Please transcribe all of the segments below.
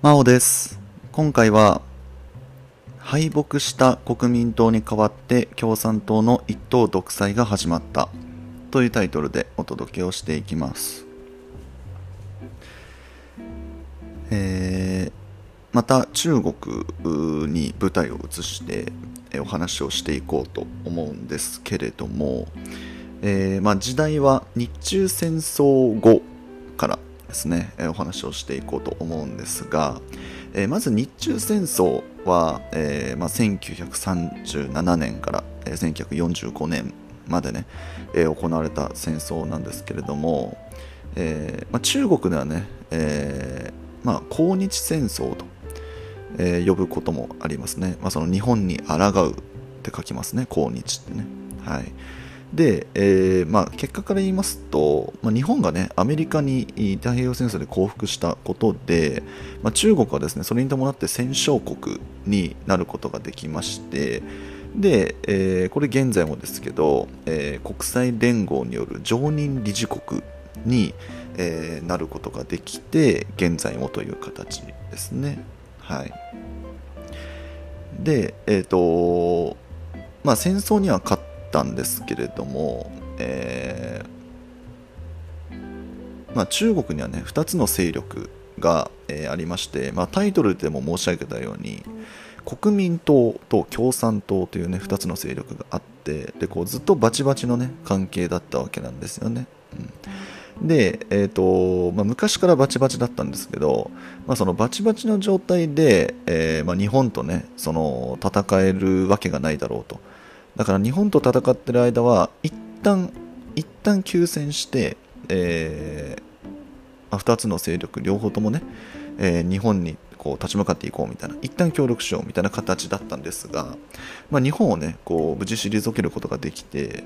真央です。今回は敗北した国民党に代わって共産党の一党独裁が始まったというタイトルでお届けをしていきます。えー、また中国に舞台を移してお話をしていこうと思うんですけれども、えー、まあ、時代は日中戦争後ですね、お話をしていこうと思うんですが、まず日中戦争は、え、まあ、1937年から、え1945年までね、行われた戦争なんですけれども、中国ではね、まあ、抗日戦争と、呼ぶこともありますね、まあ、その日本に抗うって書きますね抗日ってね。はい。で、えーまあ、結果から言いますと、まあ、日本が、ね、アメリカに太平洋戦争で降伏したことで、まあ、中国はですねそれに伴って戦勝国になることができましてで、えー、これ現在もですけど、えー、国際連合による常任理事国に、えー、なることができて現在もという形ですね。はい、で、え、ー、とまあ、戦争には勝ったんですけれども、えー、まあ、中国にはね2つの勢力が、えー、ありまして、まあ、タイトルでも申し上げたように国民党と共産党というね2つの勢力があってでこうずっとバチバチのね関係だったわけなんですよね。うん、で、えーとまあ、昔からバチバチだったんですけど、まあ、そのバチバチの状態で、えーまあ、日本とねその戦えるわけがないだろうと。だから日本と戦ってる間は一旦一旦休戦して、えー、2つの勢力両方ともね、えー、日本にこう立ち向かっていこうみたいな一旦協力しようみたいな形だったんですが、まあ、日本をねこう無事退けることができて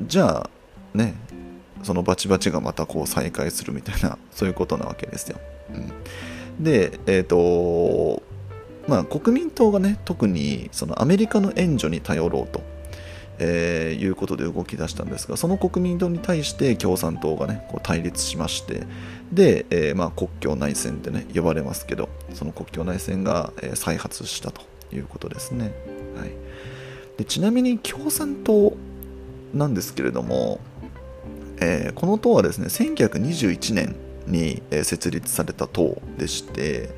じゃあねそのバチバチがまたこう再開するみたいなそういうことなわけですよ。うん、でえっ、ー、とまあ、国民党がね特にそのアメリカの援助に頼ろうと、えー、いうことで動き出したんですがその国民党に対して共産党がねこう対立しましてで、えー、まあ、国境内戦ってね呼ばれますけどその国境内戦が、えー、再発したということですね、はい、でちなみに共産党なんですけれども、えこの党はですね1921年に設立された党でして、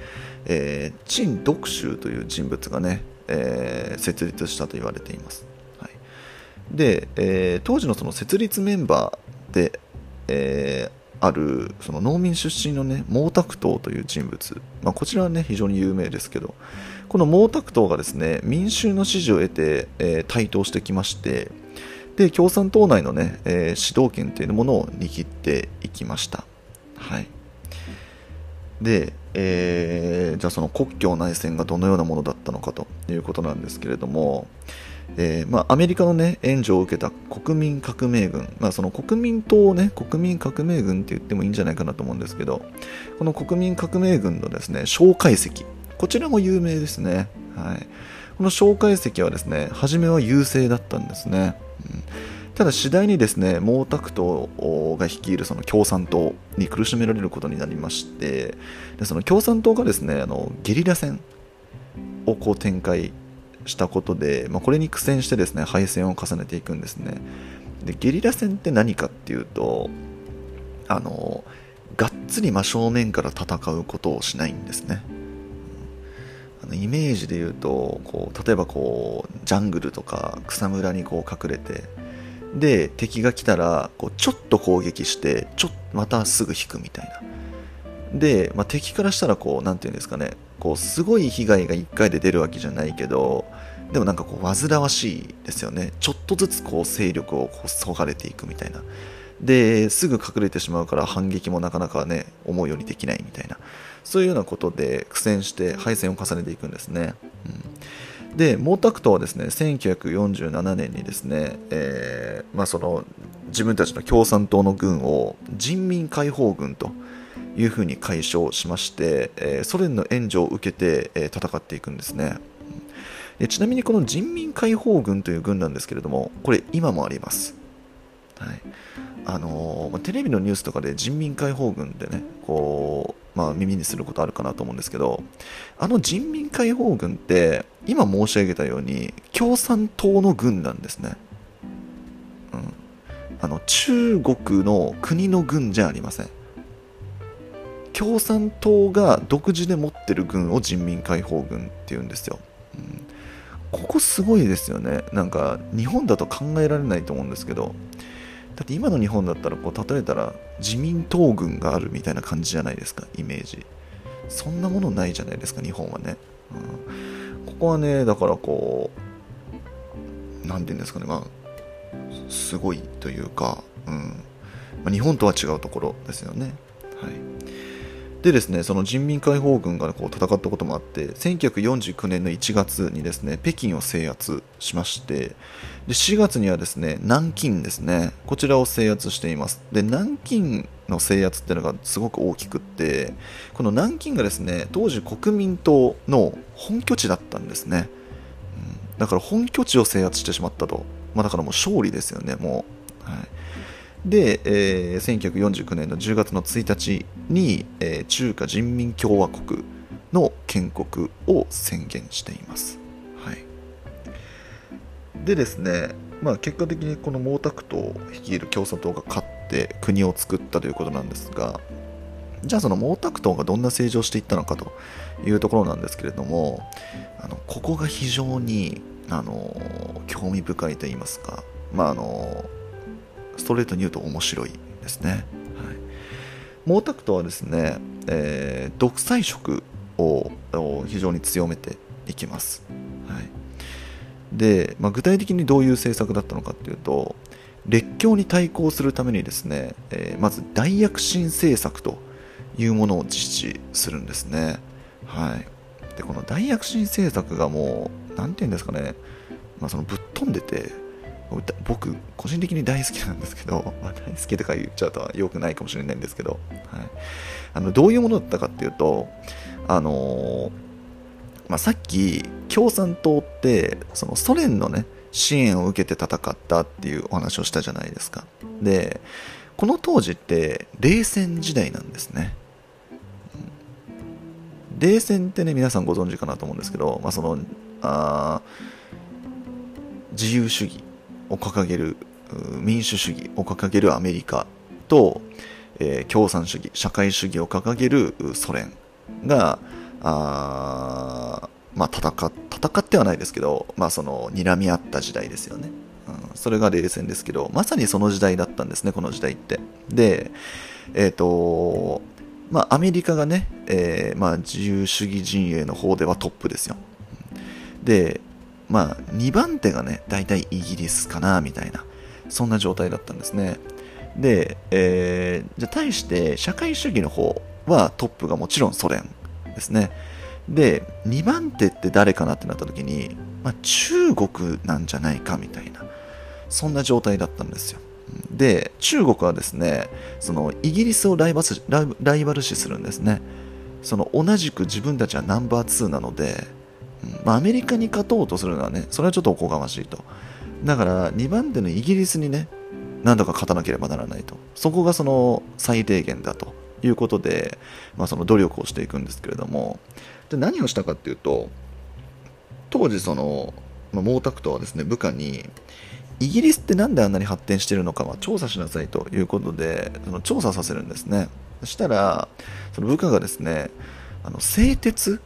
えー、陳独秀という人物がね、えー、設立したと言われています。はい、で、えー、当時のその設立メンバーで、え、あるその農民出身のね毛沢東という人物、まあ、こちらはね非常に有名ですけどこの毛沢東がですね民衆の支持を得て、えー、台頭してきましてで共産党内のね、えー、指導権というものを握っていきました。はいで、えー、じゃあその国境内戦がどのようなものだったのかということなんですけれども、えーまあ、アメリカの、ね、援助を受けた国民革命軍、まあ、その国民党を、ね、国民革命軍って言ってもいいんじゃないかなと思うんですけどこの国民革命軍のですね蒋介石。こちらも有名ですね、はい、この蒋介石はですね初めは優勢だったんですね、うん。ただ次第にですね毛沢東が率いるその共産党に苦しめられることになりましてでその共産党がですねあのゲリラ戦をこう展開したことで、まあ、これに苦戦してですね敗戦を重ねていくんですね。でゲリラ戦って何かっていうとあのがっつり真正面から戦うことをしないんですね。あのイメージで言うとこう例えばこうジャングルとか草むらにこう隠れてで敵が来たらこうちょっと攻撃してちょまたすぐ引くみたいな。で、まあ、敵からしたらこう何て言うんですかね。こうすごい被害が1回で出るわけじゃないけどでもなんかこう煩わしいですよね。ちょっとずつこう勢力をこうそがれていくみたいな。ですぐ隠れてしまうから反撃もなかなかね思うようにできないみたいな。そういうようなことで苦戦して敗戦を重ねていくんですね、で毛沢東はですね1947年にですね、えーまあ、その自分たちの共産党の軍を人民解放軍というふうに解消しまして、えー、ソ連の援助を受けて、えー、戦っていくんですね。でちなみにこの人民解放軍という軍なんですけれどもこれ今もあります、はい。あのー、テレビのニュースとかで人民解放軍でねこうまあ、耳にすることあるかなと思うんですけどあの人民解放軍って今申し上げたように共産党の軍なんですね、うん、あの中国の国の軍じゃありません。共産党が独自で持ってる軍を人民解放軍っていうんですよ、うん、ここすごいですよね。なんか日本だと考えられないと思うんですけどだって今の日本だったらこう例えたら自民党軍があるみたいな感じじゃないですかイメージ。そんなものないじゃないですか日本はね、うん、ここはねだからこう何て言うんですかねまあすごいというか、うん。まあ、日本とは違うところですよね。はい。でですねその人民解放軍がこう戦ったこともあって1949年の1月にですね北京を制圧しましてで4月にはですね南京ですねこちらを制圧しています。で南京の制圧っていうのがすごく大きくってこの南京がですね当時国民党の本拠地だったんですね、うん、だから本拠地を制圧してしまったと、まあ、だからもう勝利ですよねもう、はい。で、えー、1949年の10月の1日に、えー、中華人民共和国の建国を宣言しています。はい、でですね、まあ、結果的にこの毛沢東率いる共産党が勝って国を作ったということなんですがじゃあその毛沢東がどんな政治をしていったのかというところなんですけれどもあのここが非常にあの興味深いと言いますか、まあ、あのストレートに言うと面白いですね。はい、毛沢東はですね、えー、独裁色を非常に強めていきます。はい、で、まあ、具体的にどういう政策だったのかというと、列強に対抗するためにですね、えー、まず大躍進政策というものを実施するんですね。はい、でこの大躍進政策がもう、何て言うんですかね、まあ、そのぶっ飛んでて、僕、個人的に大好きなんですけど、まあ、大好きとか言っちゃうと良くないかもしれないんですけど、はい、あのどういうものだったかっていうと、あのー、まあ、さっき共産党ってそのソ連のね支援を受けて戦ったっていうお話をしたじゃないですか。で、この当時って冷戦時代なんですね。冷戦ってね、皆さんご存知かなと思うんですけど、まあ、そのあ自由主義を掲げる民主主義を掲げるアメリカと、えー、共産主義社会主義を掲げるソ連があ、まあ、戦戦ってはないですけど、まあ、その睨み合った時代ですよね、うん、それが冷戦ですけどまさにその時代だったんですねこの時代って。でえっ、ー、とまあ、アメリカがね、えーまあ、自由主義陣営の方ではトップですよ。でまあ、2番手がね、大体イギリスかな、みたいな、そんな状態だったんですね。で、えー、じゃあ対して社会主義の方はトップがもちろんソ連ですね。で、2番手って誰かなってなった時に、まあ、中国なんじゃないかみたいな、そんな状態だったんですよ。で、中国はですね、そのイギリスをライバライバル視するんですね。その同じく自分たちはナンバー2なので、まあ、アメリカに勝とうとするのはね、それはちょっとおこがましいと。だから2番手のイギリスにね、何とか勝たなければならないと。そこがその最低限だということで、まあ、その努力をしていくんですけれども、で何をしたかっていうと、当時その、まあ、毛沢東はですね、部下に、イギリスって何であんなに発展してるのかは調査しなさいということで、その調査させるんですね。そしたら、その部下がですね、あの製鉄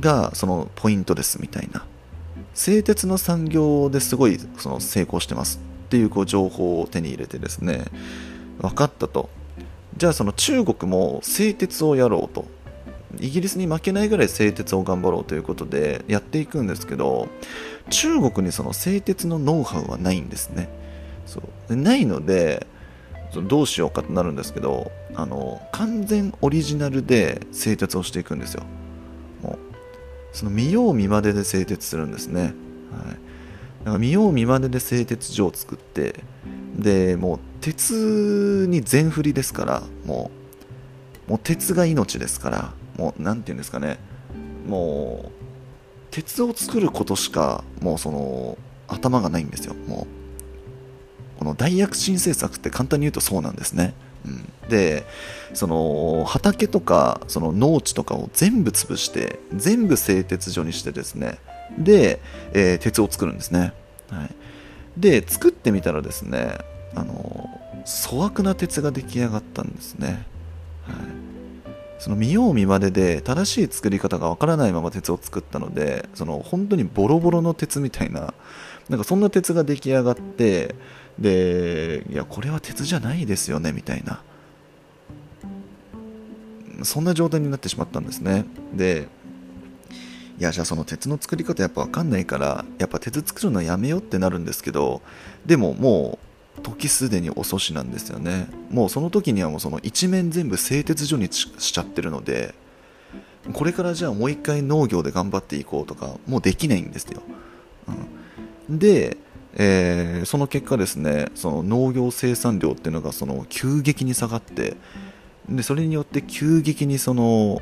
がそのポイントですみたいな。製鉄の産業ですごいその成功してます。っていうこう情報を手に入れてですね分かったと。じゃあその中国も製鉄をやろうと。イギリスに負けないぐらい製鉄を頑張ろうということでやっていくんですけど中国にその製鉄のノウハウはないんですね。そう。ないのでどうしようかとなるんですけどあの完全オリジナルで製鉄をしていくんですよ。その見よう見まねで製鉄するんですね。はい、だから見よう見まねで製鉄所を作ってでもう鉄に全振りですからもうもう鉄が命ですからもう何て言うんですかね。もう鉄を作ることしかもうその頭がないんですよ。もうこの大躍進政策って簡単に言うとそうなんですね、うん、でその畑とかその農地とかを全部潰して全部製鉄所にしてですね。で、えー、鉄を作るんですね、はい、で作ってみたらですねあの粗悪な鉄が出来上がったんですね、その見よう見まねで正しい作り方がわからないまま鉄を作ったのでその本当にボロボロの鉄みたいななんかそんな鉄が出来上がってでいやこれは鉄じゃないですよねみたいなそんな状態になってしまったんですね。でいやじゃあその鉄の作り方やっぱ分かんないからやっぱ鉄作るのやめようってなるんですけどでももう時すでに遅しなんですよね。もうその時にはもうその一面全部製鉄所にしちゃってるのでこれからじゃあもう一回農業で頑張っていこうとかもうできないんですよ、うん、で、えー、その結果ですねその農業生産量っていうのがその急激に下がってでそれによって急激にその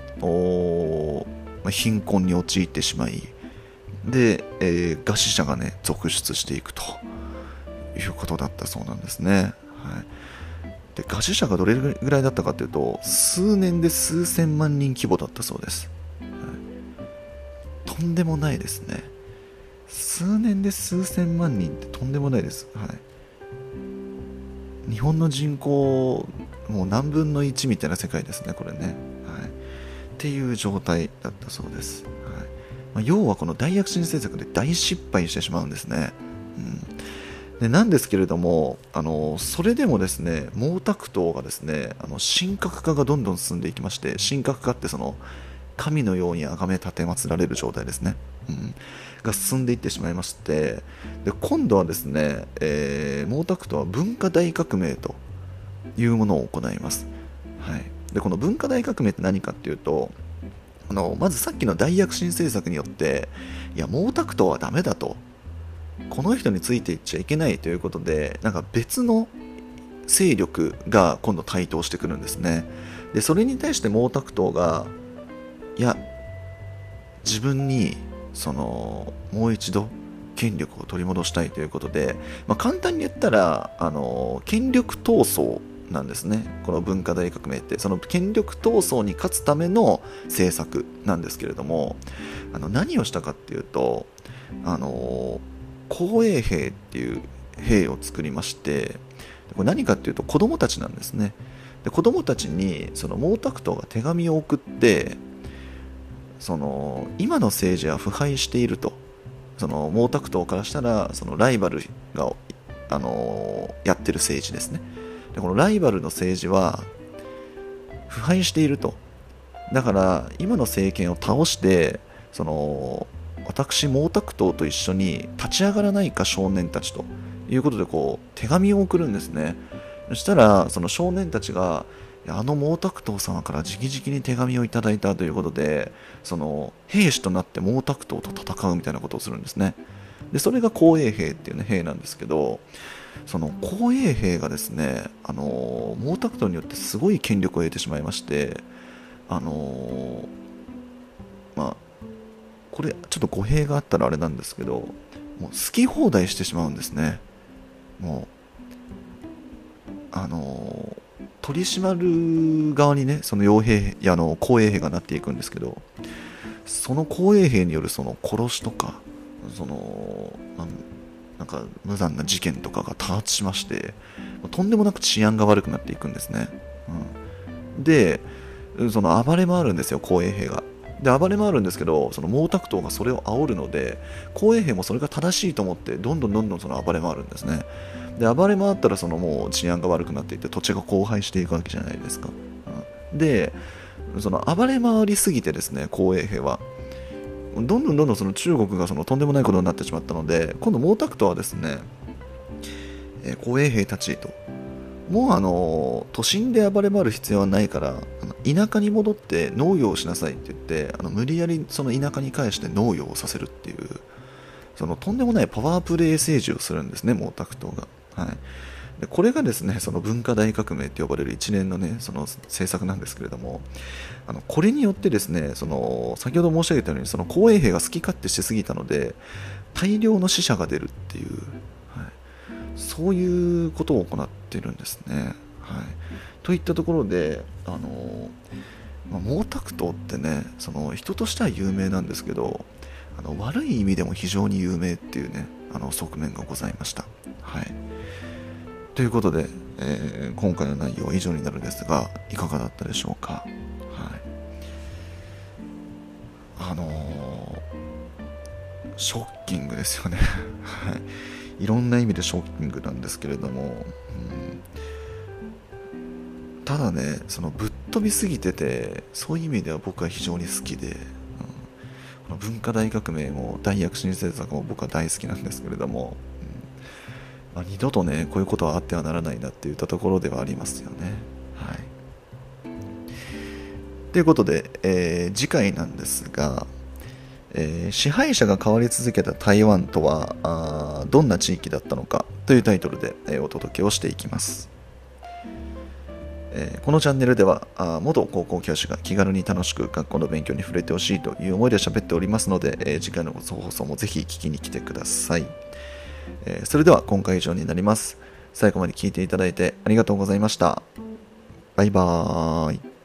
ま、貧困に陥ってしまいで、えー、餓死者がね続出していくと。いうことだったそうなんですね、はい、で餓死者がどれぐらいだったかというと数年で数千万人規模だったそうです、はい、とんでもないですね。数年で数千万人ってとんでもないです、はい、日本の人口もう何分の1みたいな世界ですねこれね。はい。っていう状態だったそうです、はい。まあ、要はこの大躍進政策で大失敗してしまうんですね、うん、でなんですけれどもあのそれでもですね毛沢東がですねあの神格化がどんどん進んでいきまして神格化ってその神のように崇め立て祀られる状態ですね、うん、が進んでいってしまいましてで今度はですね、えー、毛沢東は文化大革命というものを行います、はい。でこの文化大革命って何かっていうとあのまずさっきの大躍進政策によっていや毛沢東はダメだと。この人についていっちゃいけないということでなんか別の勢力が今度台頭してくるんですね。でそれに対して毛沢東がいや自分にそのもう一度権力を取り戻したいということで、まあ、簡単に言ったらあの権力闘争なんですね。この文化大革命って。その権力闘争に勝つための政策なんですけれどもあの何をしたかっていうとあの公衛兵っていう兵を作りましてこれ何かっていうと子供たちなんですね。で子供たちにその毛沢東が手紙を送ってその今の政治は腐敗していると。その毛沢東からしたらそのライバルがあのやってる政治ですね。でこのライバルの政治は腐敗していると。だから今の政権を倒してその私毛沢東と一緒に立ち上がらないか少年たちということでこう手紙を送るんですね。そしたらその少年たちがあの毛沢東様から直々に手紙をいただいたということでその兵士となって毛沢東と戦うみたいなことをするんですね。でそれが紅衛兵っていう、ね、兵なんですけどその紅衛兵がですねあの毛沢東によってすごい権力を得てしまいましてあのまあこれちょっと語弊があったらあれなんですけどもう好き放題してしまうんですね。もうあの取り締まる側にねその傭兵やの公衛兵がなっていくんですけどその公衛兵によるその殺しとかそのなんか無残な事件とかが多発しましてとんでもなく治安が悪くなっていくんですね、うん、でその暴れ回るんですよ公衛兵が。で暴れ回るんですけどその毛沢東がそれを煽るので公衛兵もそれが正しいと思ってどんどんどんどんその暴れ回るんですね。で暴れ回ったらそのもう治安が悪くなっていって土地が荒廃していくわけじゃないですか、うん、でその暴れ回りすぎてですね公衛兵は。どんどんどんどんその中国がそのとんでもないことになってしまったので今度毛沢東はですね、えー、公衛兵たちと。もうあの都心で暴れ回る必要はないから田舎に戻って農業をしなさいって言ってあの無理やりその田舎に返して農業をさせるっていうそのとんでもないパワープレイ政治をするんですね毛沢東が、はい、でこれがですねその文化大革命って呼ばれる一連のねその政策なんですけれどもあのこれによってですねその先ほど申し上げたようにその公衛兵が好き勝手しすぎたので大量の死者が出るっていう、はい、そういうことを行っているんですね、はい、といったところで、あのまあ、毛沢東ってねその人としては有名なんですけどあの悪い意味でも非常に有名っていうねあの側面がございました。はい、ということで、えー、今回の内容は以上になるんですがいかがだったでしょうか？はい、あのー、ショッキングですよね。はい、いろんな意味でショッキングなんですけれども、うん、ただねそのぶっ飛びすぎててそういう意味では僕は非常に好きで、うん、文化大革命も大躍進政策も僕は大好きなんですけれども、うんまあ、二度とねこういうことはあってはならないなっていったところではありますよね。はい、ということで、えー、次回なんですが、えー、支配者が変わり続けた台湾とはあどんな地域だったのかというタイトルで、えー、お届けをしていきます。えー、このチャンネルではあ元高校教師が気軽に楽しく学校の勉強に触れてほしいという思いで喋っておりますので、えー、次回の放送もぜひ聞きに来てください、えー、それでは今回以上になります。最後まで聞いていただいてありがとうございました。バイバーイ。